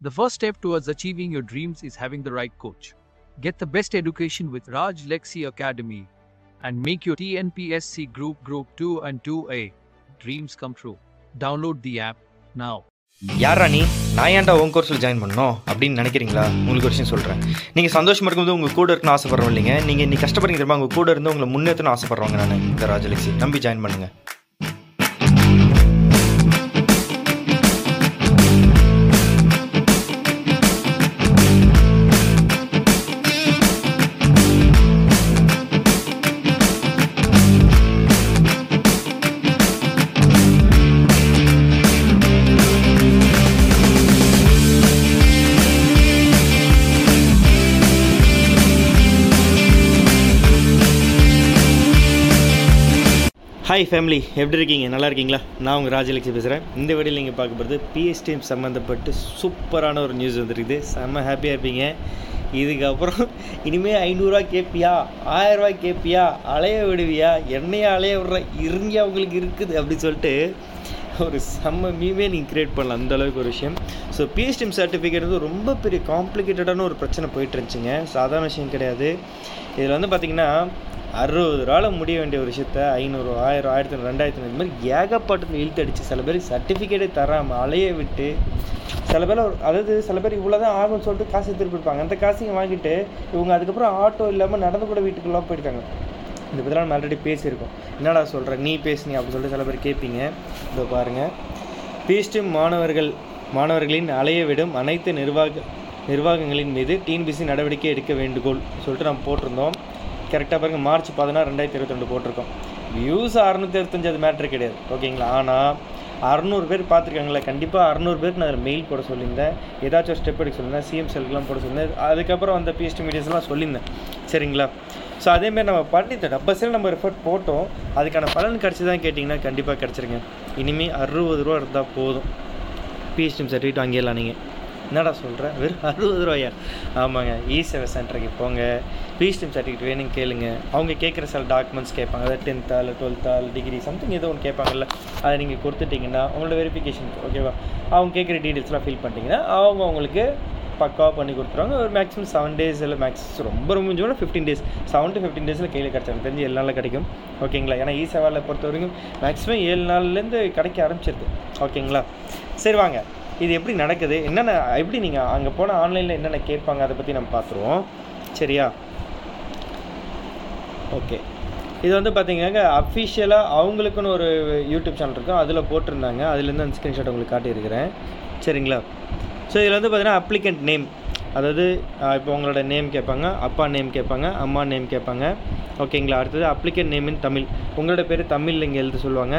The first step towards achieving your dreams is having the right coach. Get the best education with Raj Lexi Academy and make your TNPSC Group Group 2 and 2A dreams come true. Download the app now. யாரா நீ? நான் ஏன்டா உன் கோர்ஸில் join பண்ணணும் அப்படின்னு நினைக்கிறீங்களா? உங்களுக்கு ஒரு விஷயம் சொல்கிறேன் நீங்கள் சந்தோஷமாக இருக்கும்போது உங்கள் கூட இருக்கணும்னு ஆசைப்படுறோம் இல்லைங்க. நீங்கள் இன்னைக்கு கஷ்டப்படுறீங்க தெரியுமா? உங்கள் கூட இருந்து உங்களை முன்னேற்றணும் ஆசைப்படுறவங்க நான் இந்த ராஜலட்சுமி நம்பி ஜாயின் பண்ணுங்கள் ஹாய் ஃபேமிலி எப்படி இருக்கீங்க? நல்லா இருக்கீங்களா? நான் உங்கள் ராஜலட்சுமி பேசுகிறேன் இந்த வீடியோ நீங்கள் பார்க்க போகிறது பிஎஸ்டிஎம் சம்மந்தப்பட்டு சூப்பரான ஒரு நியூஸ் வந்துருக்குது. செம்ம ஹாப்பியாக இருப்பீங்க. இதுக்கப்புறம் இனிமேல் ஐநூறுரூவா கேட்பியா ஆயிரரூவா கேட்பியா அலைய விடுவியா? என்னையா அலைய விடுற இருங்கியா அவங்களுக்கு இருக்குது அப்படின்னு சொல்லிட்டு ஒரு செம்ம மீமே நீங்கள் கிரியேட் பண்ணலாம். அந்த அளவுக்கு ஒரு விஷயம். ஸோ பிஎஸ்டிஎம் சர்டிஃபிகேட் வந்து ரொம்ப பெரிய காம்ப்ளிகேட்டடான ஒரு பிரச்சனை போயிட்டு இருந்துச்சுங்க. சாதாரண விஷயம் கிடையாது. இதில் வந்து பார்த்திங்கன்னா அறுபது ரூபாவில் முடிய வேண்டிய ஒரு விஷயத்த ஐநூறு ஆயிரம் ஆயிரத்தி ஐநூறு ரெண்டாயிரத்தி ஐநூறு இந்த மாதிரி ஏகப்பட்டத்தில் இழுத்து அடிச்சு சில பேர் சர்டிஃபிகேட்டே தராமல் அலைய விட்டு சில பேர் அதாவது சில பேர் இவ்வளோ தான் ஆகும்னு சொல்லிட்டு காசு திருப்பிருப்பாங்க அந்த காசையும் வாங்கிட்டு இவங்க அதுக்கப்புறம் ஆட்டோ இல்லாமல் நடந்து கூட வீட்டுக்குள்ளே போயிருக்காங்க. இந்த பதிலாக நம்ம ஆல்ரெடி பேசியிருக்கோம். என்னடா சொல்கிற நீ பேசுனி அப்படின்னு சொல்லிட்டு சில பேர் கேட்பீங்க இதோ பாருங்கள் பிஎஸ்டி மாணவர்கள் மாணவர்களின் அலைய விடும் அனைத்து நிர்வாக நிர்வாகங்களின் மீது டிஎன்பிசி நடவடிக்கை எடுக்க வேண்டுகோள் சொல்லிட்டு நம்ம போட்டிருந்தோம். கரெக்டாக பாருங்கள் மார்ச் பதினாறு ரெண்டாயிரத்தி இருபத்தி ரெண்டு போட்டிருக்கோம். வியூஸ் அறுநூத்தி அறுபத்தஞ்சு அது மேட்ரு கிடையாது. ஓகேங்களா ஆனால் அறநூறு பேர் பார்த்துருக்காங்களே கண்டிப்பாக அறநூறு பேருக்கு நான் மெயில் போட சொல்லியிருந்தேன். ஏதாச்சும் ஒரு ஸ்டெப் எடுக்க சொல்லியிருந்தேன். சிஎம் செல்கெலாம் போட சொல்லியிருந்தேன். அதுக்கப்புறம் அந்த பிஎஸ்டி மீடியாஸ்லாம் சொல்லியிருந்தேன். சரிங்களா? ஸோ அதேமாரி நம்ம பண்ணிட்டோம் டப்பஸில் நம்ம எஃபர்ட் போட்டோம். அதுக்கான பலன் கிடச்சி தான் கேட்டிங்கன்னா கண்டிப்பாக கிடச்சிருங்க. இனிமேல் அறுபது ரூபா இருந்தால் போதும். பிஎஸ்டி சர்டிஃபிகேட் வாங்கிடலாம் நீங்கள் என்னடா சொல்கிறேன் வெறும் அறுபது ரூபாயா? ஆமாங்க இ சேவை சென்டருக்கு போங்க. பிஎஸ்டிஎம் சர்டிஃபிகேட் வேணும்னு கேளுங்க. அவங்க கேட்குற சில டாக்குமெண்ட்ஸ் கேட்பாங்க. அதாவது டென்த்தா இல்லை டுவெல்த்தா இல்லை டிகிரி சம்திங் ஏதோ ஒன்று கேட்பாங்கல்ல. அதை நீங்கள் கொடுத்துட்டிங்கன்னா உங்களோட வெரிஃபிகேஷன் ஓகேவா அவங்க கேட்குற டீட்டெயில்ஸ்லாம் ஃபில் பண்ணிட்டீங்கன்னா அவங்க உங்களுக்கு பக்காவாக பண்ணி கொடுத்துருவாங்க. ஒரு மேக்ஸிமம் செவன் டேஸ் இல்லை மேக்ஸ் ரொம்ப ரொம்ப முடிஞ்சோம்னா fifteen days seven to fifteen டேஸில் கையில் கிடச்சாங்க தெரிஞ்சு ஏழு நாளில் கிடைக்கும். ஓகேங்களா ஏன்னா e இ சேவாவில் பொறுத்த வரைக்கும் மேக்ஸிமம் ஏழு நாள்லேருந்து கிடைக்க ஆரம்பிச்சிருது. ஓகேங்களா சரி வாங்க. இது எப்படி நடக்குது? என்னென்ன எப்படி நீங்கள் அங்கே போனால் ஆன்லைனில் என்னென்ன கேட்பாங்க அதை பற்றி நம்ம பார்த்துருவோம். சரியா? ஓகே. இது வந்து பார்த்தீங்கன்னா அஃபிஷியலாக அவங்களுக்குன்னு ஒரு யூடியூப் சேனல் இருக்கும். அதில் போட்டிருந்தாங்க. அதுலேருந்து அந்த ஸ்க்ரீன்ஷாட் உங்களுக்கு காட்டியிருக்கிறேன். சரிங்களா? ஸோ இதில் வந்து பார்த்தீங்கன்னா அப்ளிகண்ட் நேம் அதாவது இப்போ உங்களோட நேம் கேட்பாங்க அப்பா நேம் கேட்பாங்க அம்மா நேம் கேட்பாங்க. ஓகேங்களா? அடுத்தது அப்ளிகேட் நேம் இன் தமிழ். உங்களோட பேர் தமிழில் இங்கே எழுத சொல்லுவாங்க.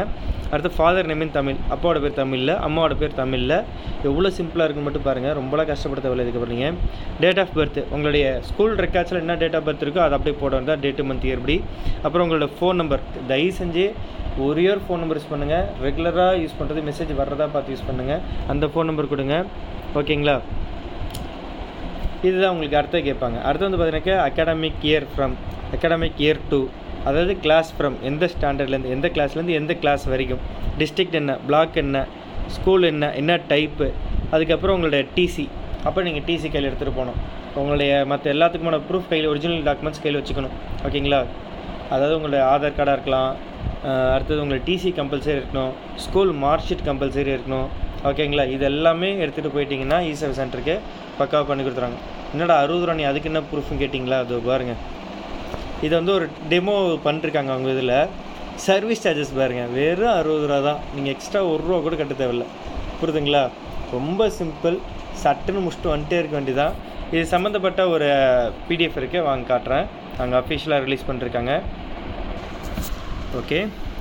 அடுத்து ஃபாதர் நேம் இன் தமிழ். அப்பாவோட பேர் தமிழில் அம்மாவோட பேர் தமிழில். எவ்வளோ சிம்பிளாக இருக்குன்னு மட்டும் பாருங்கள் ரொம்பலாம் கஷ்டப்பட தேவையில்லை இதுக்கப்புறம் நீங்கள் டேட் ஆஃப் பர்த் உங்களுடைய ஸ்கூல் ரெக்கார்ட்ஸில் என்ன டேட் ஆஃப் பர்த் இருக்கோ அதை அப்படியே போட வந்தால் டேட்டு மந்த் இயர்படி அப்புறம் உங்களோட ஃபோன் நம்பர் தயவு செஞ்சு ஒரே ஒரு ஃபோன் நம்பர் யூஸ் பண்ணுங்கள் ரெகுலராக யூஸ் பண்ணுறது மெசேஜ் வர்றதா பார்த்து யூஸ் பண்ணுங்கள் அந்த ஃபோன் நம்பர் கொடுங்க. ஓகேங்களா? இதுதான் உங்களுக்கு அடுத்த கேட்பாங்க. அடுத்து வந்து பார்த்தீங்கன்னாக்கா academic year from academic year to அதாவது கிளாஸ் ஃப்ரம் எந்த ஸ்டாண்டர்ட்லேருந்து எந்த கிளாஸ்லேருந்து எந்த கிளாஸ் வரைக்கும்? டிஸ்ட்ரிக்ட் என்ன? பிளாக் என்ன? ஸ்கூல் என்ன? என்ன டைப்பு அதுக்கப்புறம் உங்களுடைய டிசி அப்போ நீங்கள் டிசி கையில் எடுத்துகிட்டு போகணும். உங்களுடைய மற்ற எல்லாத்துக்குமான ப்ரூஃப் கையில் ஒரிஜினல் டாக்குமெண்ட்ஸ் கையில் வச்சுக்கணும். ஓகேங்களா அதாவது உங்களுடைய ஆதார் கார்டாக இருக்கலாம். அடுத்தது உங்களுடைய டிசி கம்பல்சரி இருக்கணும். ஸ்கூல் மார்க் ஷீட் கம்பல்சரி இருக்கணும். ஓகேங்களா இது எல்லாமே எடுத்துகிட்டு போயிட்டீங்கன்னா இ சேவை சென்டருக்கு பக்காவாக பண்ணி கொடுத்துறாங்க என்னடா அறுபது ரூபா நீ அதுக்கு என்ன ப்ரூஃப்னு கேட்டிங்களா? அது பாருங்கள் இது வந்து ஒரு டெமோ பண்ணிருக்காங்க அவங்க இதில். சர்வீஸ் சார்ஜஸ் பாருங்கள் வெறும் அறுபது ரூபா தான். நீங்கள் எக்ஸ்ட்ரா ஒரு ரூபா கூட கட்ட தேவையில்ல. புரியுதுங்களா? ரொம்ப சிம்பிள் சட்டுன்னு முடிச்சுட்டு வந்துட்டே இருக்க வேண்டியதான் இது சம்மந்தப்பட்ட ஒரு பிடிஎஃப் இருக்குது வாங்க காட்டுறேன். அங்கே அஃபிஷியலாக ரிலீஸ் பண்ணிருக்காங்க. ஓகே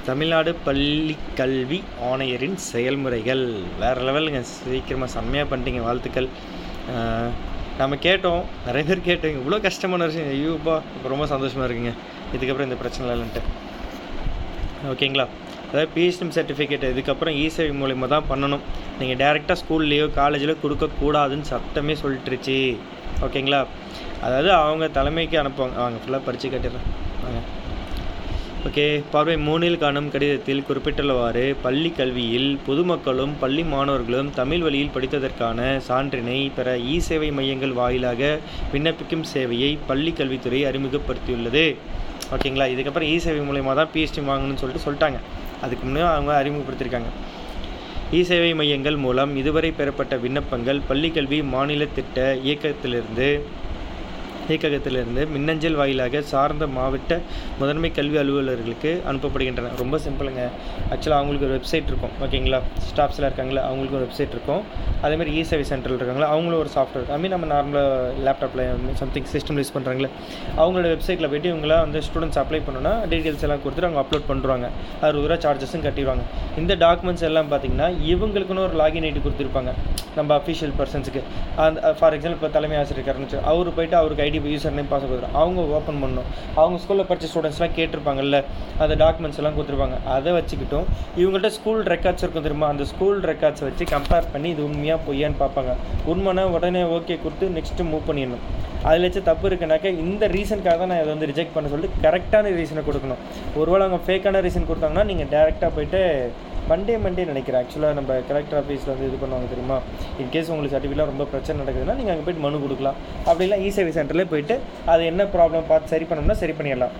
தமிழ்நாடு பள்ளி கல்வி ஆணையரின் செயல்முறைகள். வேறு லெவலுங்க சீக்கிரமாக செம்மையாக பண்ணிட்டீங்க வாழ்த்துக்கள். நம்ம கேட்டோம். நிறைய பேர் கேட்டோம். இவ்வளோ கஷ்டமான விஷயம். ஐயோப்பா இப்போ ரொம்ப சந்தோஷமாக இருக்குங்க. இதுக்கப்புறம் இந்த பிரச்சனை இல்லைன்ட்டு. ஓகேங்களா? அதாவது பிஹெச்டி சர்டிஃபிகேட் இதுக்கப்புறம் இசேவை மூலியமாக மூலிமா தான் பண்ணணும். நீங்கள் டேரெக்டாக ஸ்கூல்லையோ காலேஜிலோ கொடுக்கக்கூடாதுன்னு சத்தமே சொல்லிட்டுருச்சு. ஓகேங்களா? அதாவது அவங்க தலைமைக்கு அனுப்புவாங்க. அவங்க ஃபுல்லாக படித்து கட்டிடுறேன். வாங்க. ஓகே பார்வை மூணில் காணும் கடிதத்தில் குறிப்பிட்டுள்ளவாறு பள்ளி கல்வியில் பொதுமக்களும் பள்ளி மாணவர்களும் தமிழ் வழியில் படித்ததற்கான சான்றினை பெற இ சேவை மையங்கள் வாயிலாக விண்ணப்பிக்கும் சேவையை பள்ளி கல்வித்துறை அறிமுகப்படுத்தியுள்ளது. ஓகேங்களா? இதுக்கப்புறம் இ சேவை மூலயமா தான் பிஎஸ்டி வாங்கணும்னு சொல்லிட்டு சொல்லிட்டாங்க. அதுக்கு முன்னே அவங்க அறிமுகப்படுத்தியிருக்காங்க இ சேவை மையங்கள் மூலம் இதுவரை பெறப்பட்ட விண்ணப்பங்கள் பள்ளிக்கல்வி மாநில திட்ட இயக்கத்திலிருந்து இயக்ககத்திலிருந்து மின்னஞ்சல் வாயிலாக சார்ந்த மாவட்ட முதன்மை கல்வி அலுவலர்களுக்கு அனுப்பப்படுகின்றன. ரொம்ப சிம்பிளுங்க. ஆக்சுவலாக அவங்களுக்கு ஒரு வெப்சைட் இருக்கும். ஓகேங்களா ஸ்டாஃப்ஸ்லாம் இருக்காங்களா அவங்களுக்கு ஒரு வெப்சைட் இருக்கும். அதேமாதிரி இ சேவை சென்டரில் இருக்காங்களா அவங்களும் ஒரு சாஃப்ட்வேர் ஐ மீன் நம்ம நார்மலாக லேப்டாப்பில் சம்திங் சிஸ்டம் யூஸ் பண்ணுறாங்களே அவங்களோட வெப்சைட்டில் போய்ட்டு இவங்களாம் வந்து ஸ்டூடெண்ட்ஸ் அப்ளை பண்ணோன்னா டீட்டெயில்ஸ் எல்லாம் கொடுத்துட்டு அவங்க அப்லோட் பண்ணுறாங்க அறுபது ரூபா சார்ஜஸும் கட்டிடுவாங்க. இந்த டாக்குமெண்ட்ஸ் எல்லாம் பார்த்தீங்கன்னா இவங்களுக்குன்னு ஒரு லாகின் ஐடி கொடுத்துருப்பாங்க. நம்ம அஃபிஷியல் பர்சன்ஸுக்கு அந்த ஃபார் எக்ஸாம்பிள் இப்போ தலைமை ஆசிரியர் இருக்காருன்னு அவர் போயிட்டு அவருக்கு ஐடி யூசர் நேம் பாஸ் கொடுத்துரு அவங்க ஓப்பன் பண்ணணும். அவங்க ஸ்கூலில் படித்த ஸ்டூடெண்ட்ஸ்லாம் கேட்டிருப்பாங்கல்ல அந்த டாக்குமெண்ட்ஸ் எல்லாம் கொடுத்துருப்பாங்க. அதை வச்சுக்கிட்டும் இவங்கள்ட்ட ஸ்கூல் ரெக்கார்ட்ஸ் இருக்கும் தெரியுமா? அந்த ஸ்கூல் ரெக்கார்ட்ஸை வச்சு கம்பேர் பண்ணி இது உண்மையாக பொய்யான்னு பார்ப்பாங்க. உண்மைனா உடனே ஓகே கொடுத்து நெக்ஸ்ட்டு மூவ் பண்ணிடணும். அதில் வச்சு தப்பு இருக்குனாக்கா இந்த ரீசனுக்காக தான் நான் இதை வந்து ரிஜெக்ட் பண்ண சொல்லிட்டு கரெக்டான ரீசனை கொடுக்கணும். ஒருவேளை அவங்க ஃபேக்கான ரீசன் கொடுத்தாங்கன்னா நீங்கள் டேரெக்டாக போயிட்டு மண்டே மண்டே நினைக்கிறேன். ஆக்சுவலாக நம்ம கலெக்டர் ஆஃபீஸில் வந்து இது பண்ணுவாங்க தெரியுமா? இன்கேஸ் உங்களுக்கு சர்டிஃபிகேட்லாம் ரொம்ப பிரச்சனை நடக்குதுன்னா நீங்கள் அங்கே போய்ட்டு மனு கொடுக்கலாம். அப்படிலாம் இ சேவை சென்டரில் போயிட்டு அது என்ன ப்ராப்ளம் பார்த்து சரி பண்ணணும்னா சரி பண்ணிடலாம்.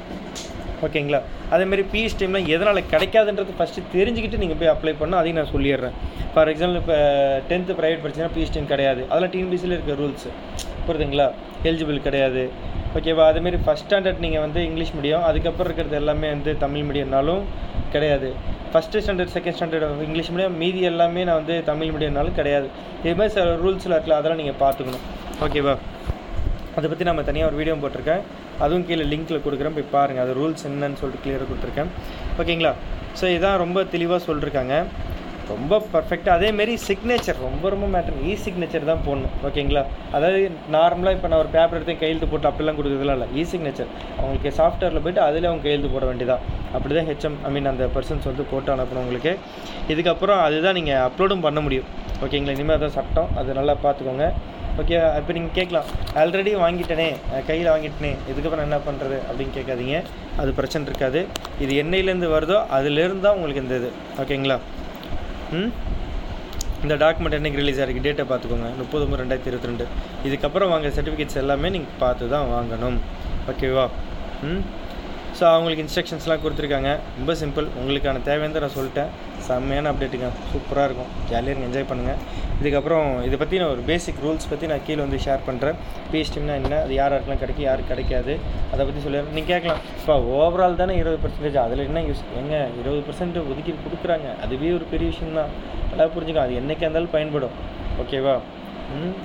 ஓகேங்களா? அதேமாதிரி பிஎஸ் டைம்லாம் எதனால் கிடைக்காதுன்றது ஃபஸ்ட்டு தெரிஞ்சுக்கிட்டு நீங்கள் போய் அப்ளை பண்ணால் அதையும் நான் சொல்லிடுறேன். ஃபார் எக்ஸாம்பிள் இப்போ டென்த்து ப்ரைவேட் படிச்சீங்கன்னா பிஎஸ் டைம் கிடையாது. அதெல்லாம் டிஎன்பிசியில் இருக்க ரூல்ஸ் புரியுதுங்களா? எலிஜிபிள் கிடையாது. ஓகேவா? அதேமாரி ஃபஸ்ட் ஸ்டாண்டர்ட் நீங்கள் வந்து இங்கிலீஷ் மீடியம் அதுக்கப்புறம் இருக்கிறது எல்லாமே வந்து தமிழ் மீடியம்னாலும் கிடையாது. First standard second standard English medium மீதி எல்லாமே நான் வந்து தமிழ் மீடியம்னாலும் கிடையாது. இதுமாதிரி சில ரூல்ஸில் இருக்கல அதெல்லாம் நீங்கள் பார்த்துக்கணும். ஓகேவா அதை பற்றி நம்ம தனியாக ஒரு வீடியோ போட்டிருக்கேன். அதுவும் கீழே லிங்க்கில் கொடுக்குறேன். போய் பாருங்கள் அது ரூல்ஸ் என்னன்னு சொல்லிட்டு கிளியராக கொடுத்துருக்கேன். ஓகேங்களா ஸோ இதான் ரொம்ப தெளிவாக சொல்லியிருக்காங்க ரொம்ப பர்ஃபெக்டாக அதேமாரி சிக்னேச்சர் ரொம்ப ரொம்ப மேட்டர் இ சிக்னேச்சர் தான் போடணும். ஓகேங்களா அதாவது நார்மலாக இப்போ நான் ஒரு பேப்பர் எடுத்து கையெழுத்து போட்டு அப்படிலாம் கொடுக்குறதுலாம் இல்லை. இ சிக்னேச்சர் அவங்களுக்கு சாஃப்ட்வேரில் போயிட்டு அதில் அவங்க கையெழுத்து போட வேண்டியதான் அப்படி தான் ஹெச்எம் ஐ மீன் அந்த பர்சன்ஸ் வந்து போட்டு அனுப்பணும் உங்களுக்கு. இதுக்கப்புறம் அதுதான் நீங்கள் அப்லோடும் பண்ண முடியும். ஓகேங்களா இனிமேல் அதான் சட்டம். அது நல்லா பார்த்துக்கோங்க. ஓகே இப்போ நீங்கள் கேட்கலாம். ஆல்ரெடி வாங்கிட்டேனே. கையில் வாங்கிட்டேனே. இதுக்கப்புறம் என்ன பண்ணுறது அப்படின்னு கேட்காதீங்க. அது பிரச்சனை இருக்காது. இது என்னையிலேருந்து வருதோ அதுலேருந்து தான் உங்களுக்கு இந்த இது. ஓகேங்களா ம்? இந்த டாக்குமெண்ட் என்னைக்கு ரிலீஸ் ஆகிருக்கு டேட்டை பார்த்துக்கோங்க. முப்பது மூணு ரெண்டாயிரத்தி இருபத்தி ரெண்டு. இதுக்கப்புறம் வாங்க சர்டிஃபிகேட்ஸ் எல்லாமே நீங்கள் பார்த்து தான் வாங்கணும் ஓகேவா ம்? ஸோ அவங்களுக்கு இன்ஸ்ட்ரக்ஷன்ஸ்லாம் கொடுத்துருக்காங்க. ரொம்ப சிம்பிள் உங்களுக்கான தேவையானதை நான் சொல்லிட்டேன். செம்மையான அப்டேட்டுங்க சூப்பராக இருக்கும். ஜாலியாக இருங்க. என்ஜாய் பண்ணுங்கள் இதுக்கப்புறம் இதை பற்றி நான் ஒரு பேசிக் ரூல்ஸ் பற்றி நான் கீழே வந்து ஷேர் பண்ணுறேன் பிஎஸ்டிம்னா என்ன? அது யார் யாருக்கெலாம் கிடைக்கும்? யாருக்கு கிடைக்காது? அதை பற்றி சொல்லிடுறேன் நீங்கள் கேட்கலாம். இப்போ ஓவரால் தானே இருபது பர்சன்டேஜ் அதில் என்ன யூஸ் எங்க இருபது பர்சன்ட் ஒதுக்கி கொடுக்குறாங்க. அதுவே ஒரு பெரிய விஷயம் தான் நல்லா புரிஞ்சுக்கலாம் அது என்றைக்கா இருந்தாலும் பயன்படும். ஓகேவா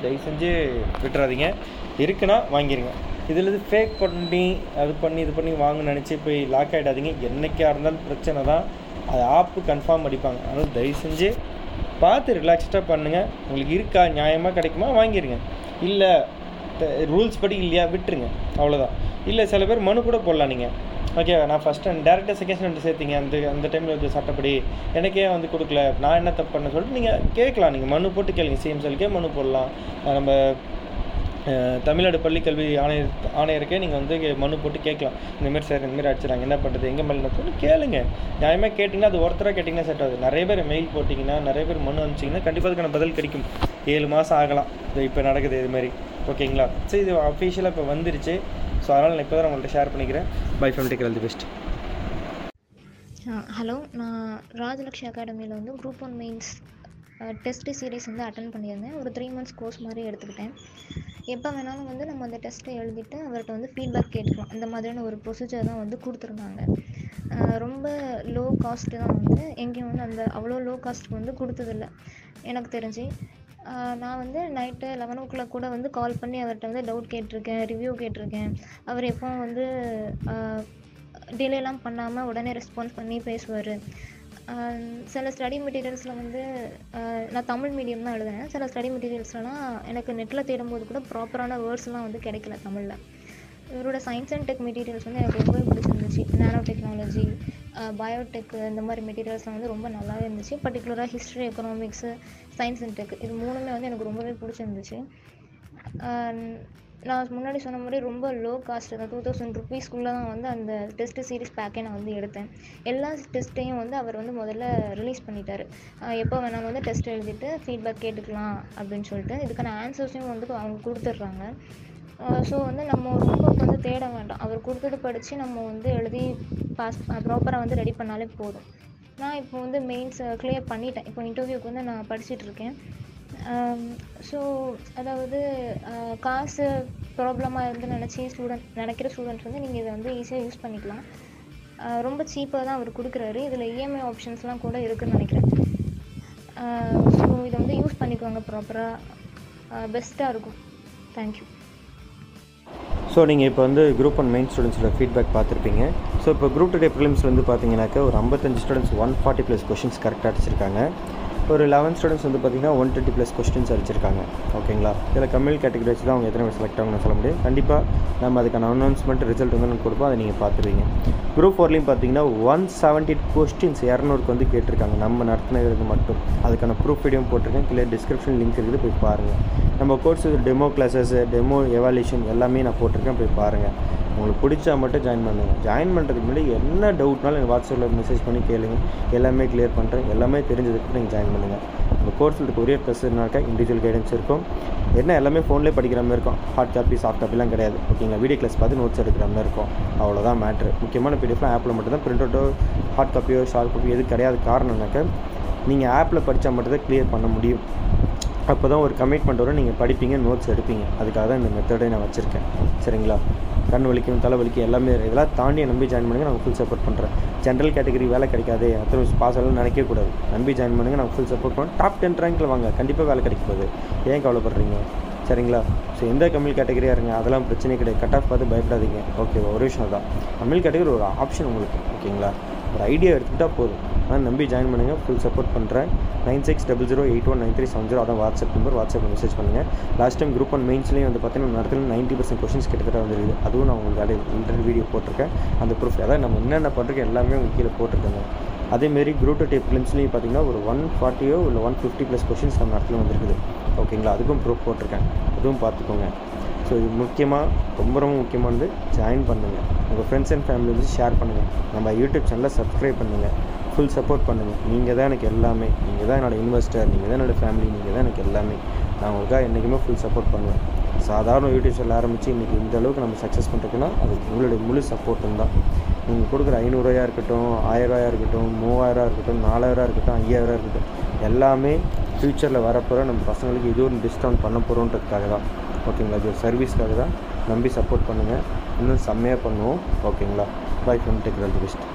தயவு செஞ்சு விட்டுறாதீங்க. இருக்குன்னா வாங்கிடுங்க இதில் இது ஃபேக் பண்ணி அது பண்ணி இது பண்ணி வாங்க நினச்சி போய் லாக் ஆகிடாதீங்க என்றைக்காக இருந்தாலும் பிரச்சனை தான். அது ஆப்பு கன்ஃபார்ம் அடிப்பாங்க. அதனால் தயவு செஞ்சு பார்த்து ரிலாக்ஸ்டாக பண்ணுங்கள் உங்களுக்கு இருக்கா நியாயமாக கிடைக்குமா வாங்கிடுங்க இல்லை ரூல்ஸ் படி இல்லையா விட்டுருங்க. அவ்வளோதான் இல்லை சில பேர் மனு கூட போடலாம் நீங்கள் ஓகே நான் ஃபஸ்ட் டேரெக்டாக செகண்ட் ஸ்டாண்டர்ட் சேர்த்திங்க. அந்த அந்த டைமில் வந்து சட்டப்படி எனக்கே வந்து கொடுக்கல. நான் என்ன தப்பு பண்ண சொல்லிட்டு நீங்கள் கேட்கலாம். நீங்கள் மனு போட்டு கேளுங்க. சொல்லிக்கே மனு போடலாம். நம்ம தமிழ்நாடு பள்ளிக்கல்வி ஆணையர் ஆணையருக்கே நீங்கள் வந்து மனு போட்டு கேட்கலாம். இந்தமாரி சார் இந்தமாரி அடிச்சிடாங்க என்ன பண்ணுறது எங்கே மேலே நடக்குதுன்னு கேளுங்க. நியாயமாக கேட்டிங்கன்னா அது ஒருத்தராக கேட்டிங்கன்னா செட் ஆகுது. நிறைய பேர் மெயில் போட்டிங்கன்னா நிறைய பேர் மனு அனுப்பிச்சிங்கன்னா கண்டிப்பாக அதுக்கான பதில் கிடைக்கும். ஏழு மாதம் ஆகலாம். இது இப்போ நடக்குது இதுமாரி ஓகேங்களா சரி இது அஃபீஷியலாக இப்போ வந்துருச்சு. ஸோ அதனால் நான் இப்போ தான் உங்கள்கிட்ட ஷேர் பண்ணிக்கிறேன் bye fam take all the best hello நான் ராஜலக்ஷ்மி அகாடமியில் வந்து group one mains test series வந்து அட்டன் பண்ணியிருந்தேன். ஒரு த்ரீ மந்த்ஸ் கோர்ஸ் மாதிரி எடுத்துக்கிட்டேன். எப்போ வேணாலும் வந்து நம்ம அந்த டெஸ்ட்டை எழுதிட்டு அவர்கிட்ட வந்து ஃபீட்பேக் கேட்கலாம் இந்த மாதிரியான ஒரு ப்ரொசீஜர் தான் வந்து கொடுத்துருந்தாங்க. ரொம்ப லோ காஸ்ட்டு தான் வந்து. எங்கேயும் வந்து அந்த அவ்வளோ லோ காஸ்ட்டுக்கு வந்து கொடுத்ததில்ல. எனக்கு தெரிஞ்சு நான் வந்து நைட்டு லெவன் ஓ கிளாக் கூட வந்து கால் பண்ணி அவர்கிட்ட வந்து டவுட் கேட்டிருக்கேன் ரிவ்யூ கேட்டிருக்கேன். அவர் எப்போ வந்து டிலேலாம் பண்ணாமல் உடனே ரெஸ்பான்ஸ் பண்ணி பேசுவார். சில ஸ்டடி மெட்டீரியல்ஸில் வந்து நான் தமிழ் மீடியம் தான் எழுதுனேன் சில ஸ்டடி மெட்டீரியல்ஸ்லாம் எனக்கு நெட்டில் தேடும்போது கூட ப்ராப்பரான வேர்ட்ஸ்லாம் வந்து கிடைக்கல தமிழில். இவரோட சயின்ஸ் அண்ட் டெக் மெட்டீரியல்ஸ் வந்து எனக்கு ரொம்பவே பிடிச்சிருந்துச்சு. நானோ டெக்னாலஜி பயோடெக்கு இந்த மாதிரி மெட்டீரியல்ஸ்லாம் வந்து ரொம்ப நல்லாவே இருந்துச்சு. பர்டிகுலராக history economics science and tech இது மூணுமே வந்து எனக்கு ரொம்பவே பிடிச்சிருந்துச்சு. நான் முன்னாடி சொன்ன மாதிரி ரொம்ப லோ காஸ்ட் தான் டூ தௌசண்ட் ருபீஸ்க்குள்ளே தான் வந்து அந்த டெஸ்ட் சீரிஸ் பேக்கே நான் வந்து எடுத்தேன். எல்லா டெஸ்ட்டையும் வந்து அவர் வந்து முதல்ல ரிலீஸ் பண்ணிட்டார். எப்போ வேணாலும் வந்து டெஸ்ட் எழுதிட்டு ஃபீட்பேக் கேட்டுக்கலாம் அப்படின்னு சொல்லிட்டு. இதுக்கான ஆன்சர்ஸையும் வந்து அவங்க கொடுத்துட்றாங்க. ஸோ வந்து நம்ம ரொம்ப வந்து தேட வேண்டாம். அவர் கொடுத்தது படித்து நம்ம வந்து எழுதி பாஸ் ப்ராப்பராக வந்து ரெடி பண்ணாலே போதும். நான் இப்போ வந்து மெயின்ஸ் கிளியர் பண்ணிட்டேன். இப்போ இன்டர்வியூக்கு வந்து நான் படிச்சுட்டு இருக்கேன். ஸோ அதாவது காசு ப்ராப்ளமாக இருந்து நினச்சி ஸ்டூடெண்ட் நினைக்கிற ஸ்டூடெண்ட்ஸ் வந்து நீங்கள் இதை வந்து ஈஸியாக யூஸ் பண்ணிக்கலாம். ரொம்ப சீப்பாக தான் அவர் கொடுக்குறாரு. இதில் இஎம்ஐ ஆப்ஷன்ஸ்லாம் கூட இருக்குன்னு நினைக்கிறேன். ஸோ இதை வந்து யூஸ் பண்ணிக்குவாங்க ப்ராப்பராக பெஸ்ட்டாக இருக்கும். தேங்க்யூ ஸோ நீங்கள் இப்போ வந்து குரூப் ஒன் மெயின் ஸ்டூடெண்ட்ஸோட ஃபீட்பேக் பார்த்துருப்பீங்க. ஸோ இப்போ குரூப் டூ டே ப்ரிலிம்ஸ் வந்து பார்த்தீங்கன்னாக்கா ஒரு ஐம்பத்தஞ்சு students one forty plus questions கரெக்டாக அடிச்சிருக்காங்க. ஒரு லெவன் ஸ்டூடெண்ட்ஸ் வந்து பார்த்தீங்கன்னா ஒன் டுவெண்ட்டி ப்ளஸ் கொஸ்டின்ஸ் அடிச்சிருக்காங்க. ஓகேங்களா இதில் தமிழ் கேட்டகரி வச்சு தான் அவங்க எத்தனை பேர் செலக்ட் ஆகணும்னு சொல்ல முடியும். கண்டிப்பாக நம்ம அதுக்கான அனௌன்ஸ்மெண்ட் ரிசல்ட் வந்து நம்ம கொடுப்போம். அதை நீங்கள் பார்த்துருவீங்க. குரூப் ஃபோர்லேயும் பார்த்தீங்கன்னா ஒன் செவன்ட்டி கொஸ்டின்ஸ் இரநூறுக்கு வந்து கேட்டிருக்காங்க. நம்ம நடத்தினது மட்டும். அதுக்கான ப்ரூஃப் வீடியோ போட்டிருக்கேன். கீழே டிஸ்கிரிப்ஷன் லிங்க் இருக்குது. போய் பாருங்கள் நம்ம course demo classes demo evaluation எல்லாமே நான் போட்டிருக்கேன். போய் பாருங்கள் உங்களுக்கு பிடிச்சா மட்டும் ஜாயின் பண்ணுங்கள் ஜாயின் பண்ணுறதுக்கு முன்னாடி என்ன டவுட்னாலும் எனக்கு வாட்ஸ்அப்பில் மெசேஜ் பண்ணி கேளுங்க. எல்லாமே கிளியர் பண்ணுறேன் எல்லாமே தெரிஞ்சதுக்கு நீங்கள் ஜாயின் பண்ணுங்கள் உங்கள் கோர்ஸில் கொரியர் ப்ளஸ்னாக்கா இண்டிவிஜுவல் கைடன்ஸ் இருக்கும். என்ன? எல்லாமே ஃபோன்லேயே படிக்கிற மாதிரி இருக்கும். ஹார்ட் காப்பி சாஃப்ட் காப்பிலாம் கிடையாது. ஓகேங்களா வீடியோ கிளாஸ் பார்த்து நோட்ஸ் எடுக்கிற மாதிரி இருக்கும். அவ்வளோதான் மேட்ரு முக்கியமான பிடிஎஃப்லாம் ஆப்பில் மட்டும் தான் பிரிண்ட் அவுட்டோ ஹார்ட் காப்பியோ ஷார்ட் காப்பியோ எது கிடையாது. காரணம்னாக்கா நீங்கள் ஆப்பில் படித்தா மட்டும்தான் கிளியர் பண்ண முடியும். அப்போ தான் ஒரு கமிட்மெண்ட் வரும். நீங்கள் படிப்பீங்க நோட்ஸ் எடுப்பீங்க. அதுக்காக தான் இந்த மெத்தடை நான் வச்சுருக்கேன். சரிங்களா? கண் வலிக்கும் தலை வலிக்கும் எல்லாமே இதெல்லாம் தாண்டி நம்பி ஜாயின் பண்ணுங்க நான் ஃபுல் சப்போர்ட் பண்ணுறேன் ஜென்ரல் கேட்டகரி வேலை கிடைக்காது. அத்தனை பாஸ் ஆகலாம் நினைக்கக்கூடாது நம்பி ஜாயின் பண்ணுங்க நான் ஃபுல் சப்போர்ட் பண்ணுறேன் டாப் டென் ரேங்கில் வாங்க. கண்டிப்பாக வேலை கிடைக்க போகுது. ஏன் கவலைப்படுறீங்க? சரிங்களா? ஸோ எந்த தமிழ் கேட்டகரியாக இருங்க அதெல்லாம் பிரச்சனை கிடையாது. கட் ஆஃப் பார்த்து பயப்படாதீங்க. ஓகே ஒரு விஷயம் தான் தமிழ் கேட்டகரி ஒரு ஆப்ஷன் உங்களுக்கு. ஓகேங்களா ஒரு ஐடியா எடுத்துக்கிட்டால் போதும். ஆனால் நம்பி ஜாயின் பண்ணுங்கள் ஃபுல் சப்போர்ட் பண்ணுறேன் nine six double zero eight one nine three seven zero அதான் வாட்ஸ்அப் நம்பர் வாட்ஸ்அப்பில் மெசேஜ் பண்ணுங்கள் லாஸ்ட் டைம் குரூப் ஒன் மெயின்ஸ்லேயும் வந்து பார்த்தீங்கன்னா நடத்துல நைன்ட்டி பர்சன்ட் கொஸ்டின்ஸ் கிட்டத்தட்ட வந்துருக்குது. அதுவும் நான் உங்களுக்கு அடைய இன்டர்வியூ வீடியோ போட்டிருக்கேன். அந்த ப்ரூஃப் அதாவது நம்ம என்னென்ன பண்ணுறோம் எல்லாமே உங்களுக்கு கீழே போட்டிருக்கேங்க. அதேமாரி குரூப் டூ டேப் ஃபிலிம்ஸ்லேயும் பார்த்தீங்கன்னா ஒரு ஒன் ஃபார்ட்டியோ இல்லை ஒன் ஃபிஃப்டி ப்ளஸ் கொஷின்ஸ் நம்ம இடத்துல வந்துருக்குது. ஓகேங்களா அதுக்கும் ப்ரூஃப் போட்டிருக்கேன். அதுவும் பார்த்துக்கோங்க ஸோ இது முக்கியமாக ரொம்ப ரொம்ப முக்கியமானது ஜாயின் பண்ணுங்கள் உங்கள் ஃப்ரெண்ட்ஸ் அண்ட் ஃபேமிலி வந்து ஷேர் பண்ணுங்கள் நம்ம யூடியூப் சேனலை சப்ஸ்கிரைப் பண்ணுங்கள் ஃபுல் சப்போர்ட் பண்ணுங்கள் நீங்கள் தான் எனக்கு எல்லாமே. நீங்கள் தான் என்னோடய இன்வெஸ்டர் நீங்கள் தான் என்னோடய ஃபேமிலி நீங்கள் தான் எனக்கு எல்லாமே. நான் உங்களுக்காக என்றைக்குமே ஃபுல் சப்போர்ட் பண்ணுவேன். சாதாரண யூடியூப் சேனல் ஆரம்பித்து இன்றைக்கி இந்த அளவுக்கு நம்ம சக்ஸஸ் பண்ணுறதுக்குன்னா அது உங்களுடைய முழு சப்போர்ட்டும் தான். நீங்கள் கொடுக்குற ஐநூறுரூவாயாக இருக்கட்டும் ஆயிரரூவாயா இருக்கட்டும் மூவாயிரரூவா இருக்கட்டும் நாலாயிரரூவா இருக்கட்டும் ஐயாயிரம் இருக்கட்டும் எல்லாமே ஃப்யூச்சரில் வரப்போகிற நம்ம பசங்களுக்கு இது ஒரு டிஸ்கவுண்ட் பண்ண போகிறோன்றதுக்காக தான். ஓகேங்களா? இது ஒரு சர்வீஸ்க்காக தான். நம்பி சப்போர்ட் பண்ணுங்கள் இன்னும் செம்மையாக பண்ணுவோம். ஓகேங்களா? பாய் ஃப்ரெண்ட் டெக் பெஸ்ட்